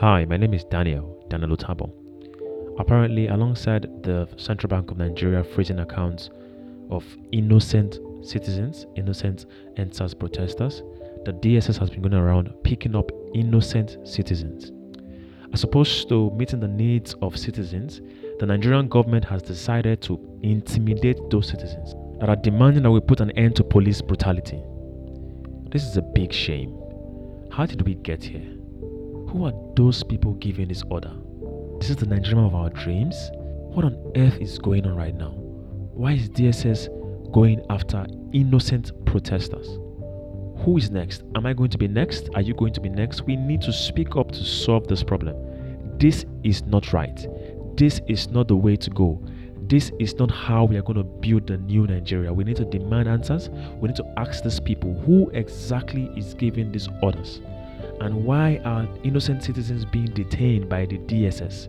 Hi, my name is Daniel, Daniel Utabo. Apparently, alongside the Central Bank of Nigeria freezing accounts of innocent citizens, innocent EndSARS protesters, the DSS has been going around picking up innocent citizens. As opposed to meeting the needs of citizens, the Nigerian government has decided to intimidate those citizens that are demanding that we put an end to police brutality. This is a big shame. How did we get here? Who are those people giving this order? This is the Nigeria of our dreams? What on earth is going on right now? Why is DSS going after innocent protesters? Who is next? Am I going to be next? Are you going to be next? We need to speak up to solve this problem. This is not right. This is not the way to go. This is not how we are going to build the new Nigeria. We need to demand answers. We need to ask these people who exactly is giving these orders and why are innocent citizens being detained by the DSS?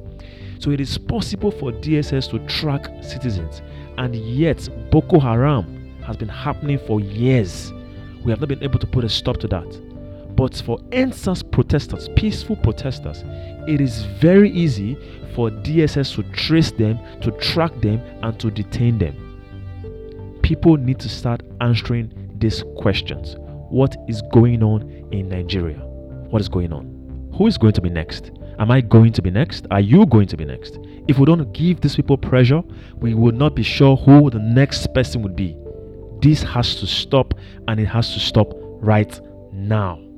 So it is possible for DSS to track citizens, and yet Boko Haram has been happening for years. We have not been able to put a stop to that. But for EndSARS protesters, peaceful protesters, it is very easy for DSS to trace them, to track them, and to detain them. People need to start answering these questions. What is going on in Nigeria? What is going on. Who is going to be next? Am I going to be next? Are you going to be next? If we don't give these people pressure, we will not be sure who the next person would be. This has to stop and it has to stop right now.